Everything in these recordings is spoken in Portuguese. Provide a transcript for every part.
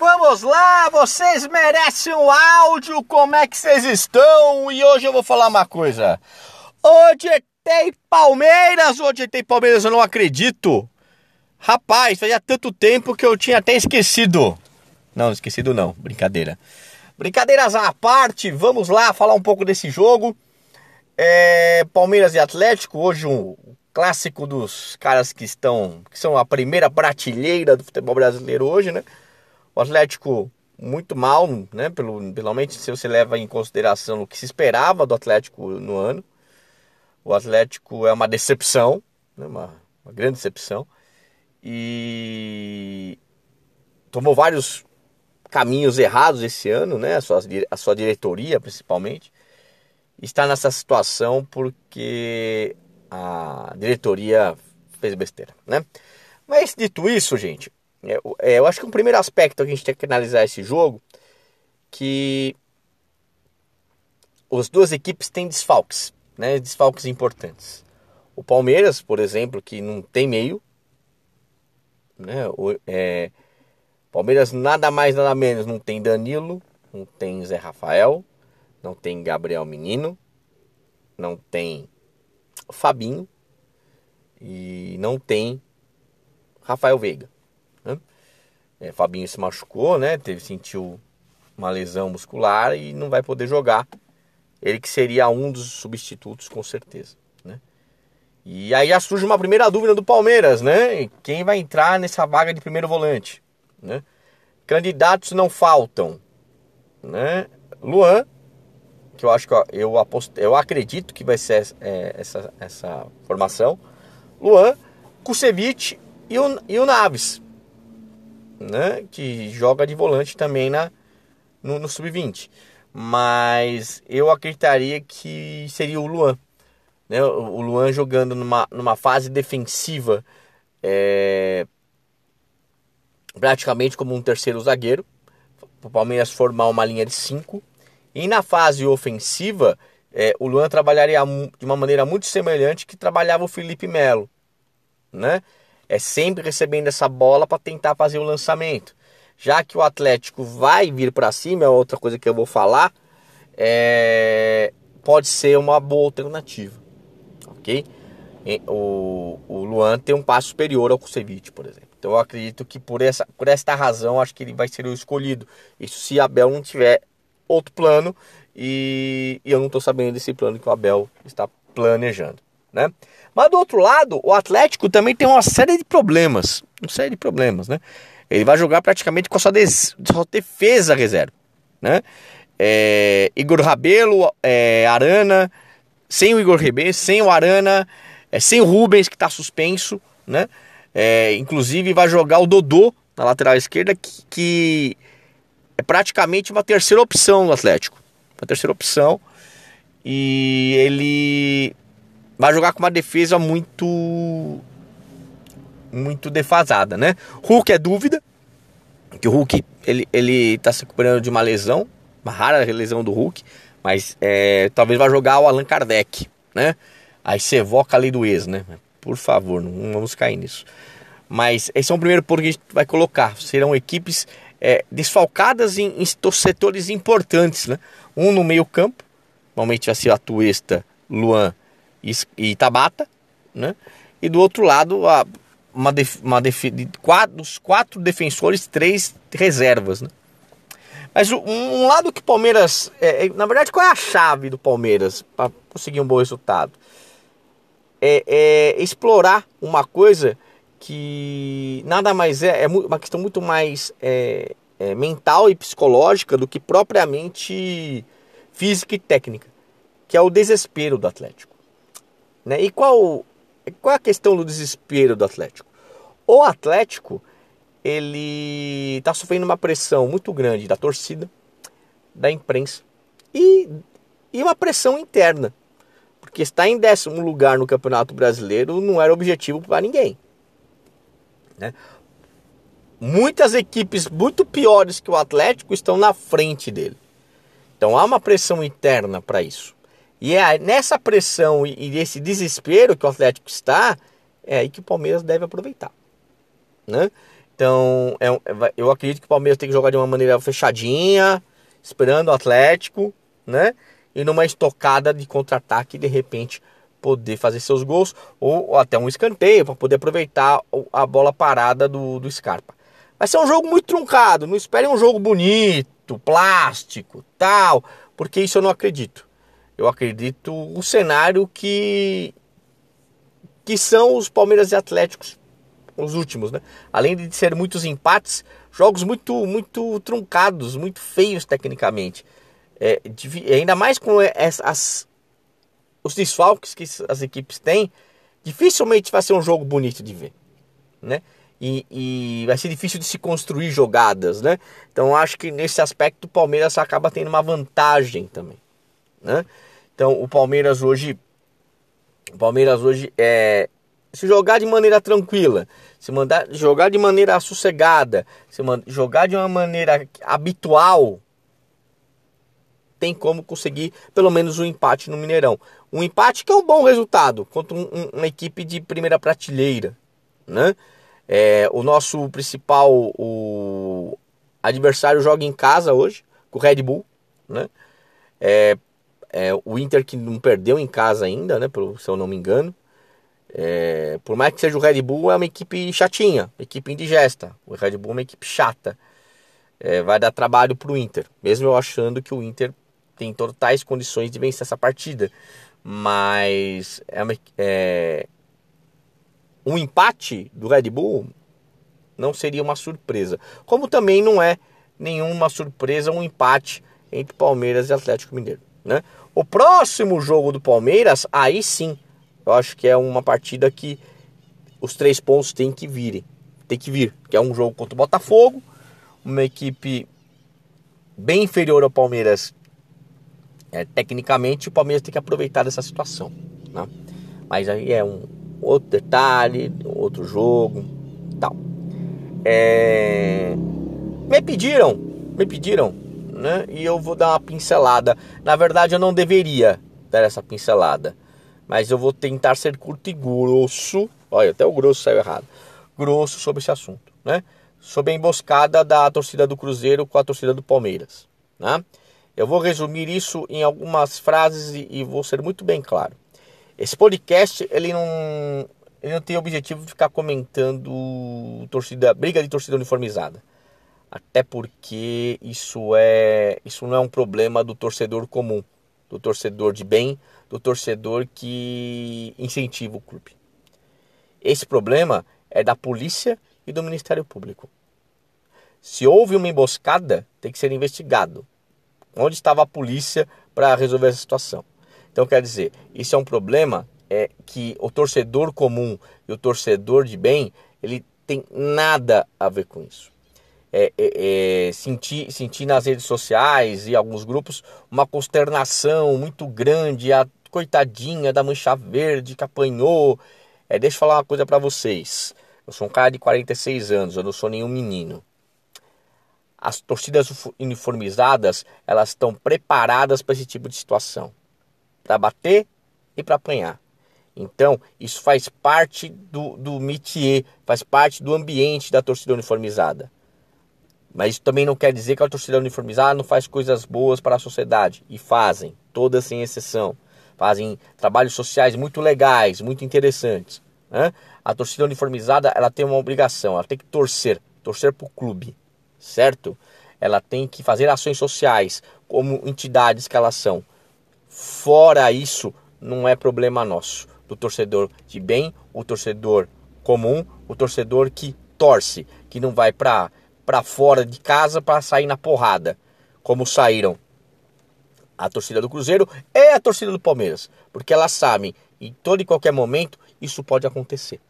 Vamos lá, vocês merecem um áudio, como é que vocês estão? E hoje eu vou falar uma coisa. Hoje tem Palmeiras, hoje tem Palmeiras, eu não acredito. Rapaz, fazia tanto tempo que eu tinha até esquecido. Não, esquecido não, brincadeira. Brincadeiras à parte, vamos lá falar um pouco desse jogo. É, Palmeiras e Atlético, hoje um clássico dos caras que estão, que são a primeira prateleira do futebol brasileiro hoje, né? Atlético muito mal, né? Pelo, pelo menos se você leva em consideração o que se esperava do Atlético no ano. O Atlético é uma decepção, né? uma, uma grande decepção. E tomou vários caminhos errados esse ano, né? A sua, a sua diretoria, principalmente, está nessa situação porque a diretoria fez besteira, né? Mas dito isso, gente, é, é, eu acho que um primeiro aspecto que a gente tem que analisar esse jogo que as duas equipes têm desfalques, né? Desfalques importantes. O Palmeiras, por exemplo, que não tem meio, né? O, é, Palmeiras nada mais nada menos não tem Danilo, não tem Zé Rafael, não tem Gabriel Menino, não tem Fabinho e não tem Rafael Veiga. É, Fabinho se machucou, né? Teve sentiu uma lesão muscular e não vai poder jogar. Ele que seria um dos substitutos com certeza, né? E aí surge uma primeira dúvida do Palmeiras, né? Quem vai entrar nessa vaga de primeiro volante, né? Candidatos não faltam, né? Luan, que eu acho que eu, aposto, eu acredito que vai ser é, essa, essa formação. Luan, Kusevich e o, e o Naves, né? Que joga de volante também na, no, no sub-20. Mas eu acreditaria que seria o Luan. Né? O Luan jogando numa, numa fase defensiva é, praticamente como um terceiro zagueiro. O Palmeiras formar uma linha de cinco. E na fase ofensiva, é, o Luan trabalharia de uma maneira muito semelhante que trabalhava o Felipe Melo. Né? É sempre recebendo essa bola para tentar fazer o lançamento. Já que o Atlético vai vir para cima, é outra coisa que eu vou falar, é... pode ser uma boa alternativa. Ok? O, o Luan tem um passo superior ao Kusevich, por exemplo. Então eu acredito que por, essa, por esta razão acho que ele vai ser o escolhido. Isso se Abel não tiver outro plano e, e eu não estou sabendo desse plano que o Abel está planejando, né? Mas do outro lado, o Atlético também tem uma série de problemas, uma série de problemas, né? Ele vai jogar praticamente com a sua, des... sua defesa reserva, né? É... Igor Rabelo, é... Arana, sem o Igor Rabelo, sem o Arana, é... sem o Rubens que está suspenso, né? É... Inclusive vai jogar o Dodô na lateral esquerda que, que é praticamente uma terceira opção no Atlético, uma terceira opção e ele vai jogar com uma defesa muito muito defasada, né? Hulk é dúvida, que o Hulk ele ele está se recuperando de uma lesão, uma rara lesão do Hulk, mas é, talvez vá jogar o Allan Kardec, né? Aí você evoca a do ex, né? Por favor, não vamos cair nisso. Mas esse é o primeiro ponto que a gente vai colocar. Serão equipes é, desfalcadas em, em, setores importantes, né? Um no meio campo, normalmente vai ser a Tuesta, Luan e, Tabata, né? E do outro lado, a, uma, def, uma def, de quatro, dos quatro defensores, três reservas, né? Mas um, um lado que o Palmeiras. É, é, na verdade, qual é a chave do Palmeiras para conseguir um bom resultado? É, é, explorar uma coisa que nada mais é, é uma questão muito mais é, é, mental e psicológica do que propriamente física e técnica, que é o desespero do Atlético. Né? E qual, qual é a questão do desespero do Atlético? O Atlético ele está sofrendo uma pressão muito grande da torcida, da imprensa e, e uma pressão interna, porque estar em décimo lugar no Campeonato Brasileiro não era objetivo para ninguém. Né? Muitas equipes muito piores que o Atlético estão na frente dele. Então há uma pressão interna para isso. E é nessa pressão e nesse desespero que o Atlético está, é aí que o Palmeiras deve aproveitar. Né? Então, é, é eu acredito que o Palmeiras tem que jogar de uma maneira fechadinha, esperando o Atlético, né? E numa estocada de contra-ataque, de repente, poder fazer seus gols, ou, até um escanteio, para poder aproveitar a bola parada do, do Scarpa. Vai ser um jogo muito truncado, não espere um jogo bonito, plástico, tal, porque isso eu não acredito. Eu acredito o cenário que que são os Palmeiras e Atléticos os últimos, né? Além de ser muitos empates, jogos muito muito truncados, muito feios tecnicamente. É, ainda mais com as, as, os desfalques que as equipes têm, dificilmente vai ser um jogo bonito de ver, né? E, e, vai ser difícil de se construir jogadas, né? Então acho que nesse aspecto o Palmeiras acaba tendo uma vantagem também, né? Então o Palmeiras hoje, o Palmeiras hoje é se jogar de maneira tranquila, se mandar jogar de maneira sossegada, se jogar de uma maneira habitual, tem como conseguir pelo menos um empate no Mineirão. Um empate que é um bom resultado contra um, um, uma equipe de primeira prateleira, né? É, o nosso principal o adversário joga em casa hoje, com o Red Bull. Né? É, é, o Inter que não perdeu em casa ainda, né, se eu não me engano. É, por mais que seja o Red Bull, é uma equipe chatinha, equipe indigesta. O Red Bull é uma equipe chata. É, vai dar trabalho para o Inter, mesmo eu achando que o Inter tem totais condições de vencer essa partida. Mas é, uma, é, um empate do Red Bull não seria uma surpresa. Como também não é nenhuma surpresa um empate entre Palmeiras e Atlético Mineiro. Né? O próximo jogo do Palmeiras, aí sim, eu acho que é uma partida que os três pontos têm que virem. Tem que vir, que é um jogo contra o Botafogo, uma equipe bem inferior ao Palmeiras. É, tecnicamente, o Palmeiras tem que aproveitar dessa situação. Né? Mas aí é um, outro detalhe, outro jogo, tal. É... Me pediram, me pediram, né? E eu vou dar uma pincelada. Na verdade, eu não deveria dar essa pincelada, mas eu vou tentar ser curto e grosso. Olha, até o grosso saiu errado. Grosso sobre esse assunto, né? Sobre a emboscada da torcida do Cruzeiro com a torcida do Palmeiras, né? Eu vou resumir isso em algumas frases e, e vou ser muito bem claro. Esse podcast, ele não, ele não tem o objetivo de ficar comentando torcida, briga de torcida uniformizada. Até porque isso é, isso não é um problema do torcedor comum, do torcedor de bem, do torcedor que incentiva o clube. Esse problema é da polícia e do Ministério Público. Se houve uma emboscada, tem que ser investigado. Onde estava a polícia para resolver essa situação? Então, quer dizer, isso é um problema é, que o torcedor comum e o torcedor de bem, ele tem nada a ver com isso. É, é, é, senti, senti nas redes sociais e alguns grupos uma consternação muito grande, a coitadinha da mancha verde que apanhou. É, deixa eu falar uma coisa para vocês. Eu sou um cara de 46 anos, eu não sou nenhum menino. As torcidas uniformizadas, elas estão preparadas para esse tipo de situação para bater e para apanhar. Então, isso faz parte do, do métier, faz parte do ambiente da torcida uniformizada. Mas isso também não quer dizer que a torcida uniformizada não faz coisas boas para a sociedade. E fazem, todas sem exceção. Fazem trabalhos sociais muito legais, muito interessantes. Né? A torcida uniformizada ela tem uma obrigação, ela tem que torcer, torcer para o clube, certo? Ela tem que fazer ações sociais, como entidades que elas são. Fora isso, não é problema nosso. Do torcedor de bem, o torcedor comum, o torcedor que torce, que não vai para para fora de casa para sair na porrada, como saíram a torcida do Cruzeiro e a torcida do Palmeiras, porque elas sabem em todo e qualquer momento isso pode acontecer,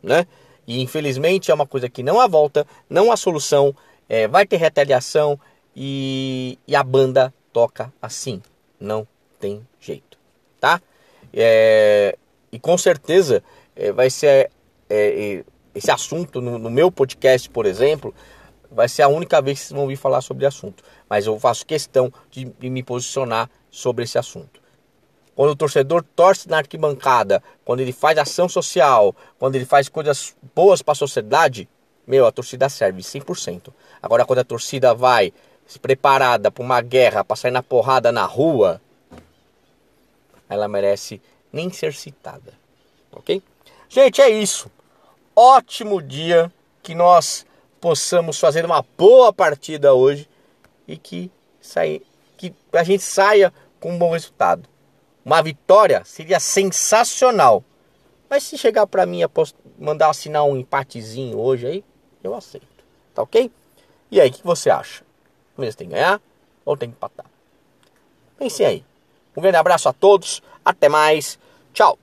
né? E infelizmente é uma coisa que não há volta, não há solução, é, vai ter retaliação e, e a banda toca assim não tem jeito, tá? É, e com certeza é, vai ser é, esse assunto no, no, meu podcast, por exemplo, vai ser a única vez que vocês vão ouvir falar sobre o assunto. Mas eu faço questão de, de me posicionar sobre esse assunto. Quando o torcedor torce na arquibancada, quando ele faz ação social, quando ele faz coisas boas para a sociedade, meu, a torcida serve 100%. Agora, quando a torcida vai se preparada para uma guerra, para sair na porrada na rua, ela merece nem ser citada. Ok? Gente, é isso. Ótimo dia que nós possamos fazer uma boa partida hoje e que, sair, que a gente saia com um bom resultado. Uma vitória seria sensacional. Mas se chegar para mim mandar assinar um empatezinho hoje aí, eu aceito. Tá ok? E aí, o que você acha? O tem que ganhar ou tem que empatar? Pense aí. Um grande abraço a todos. Até mais. Tchau.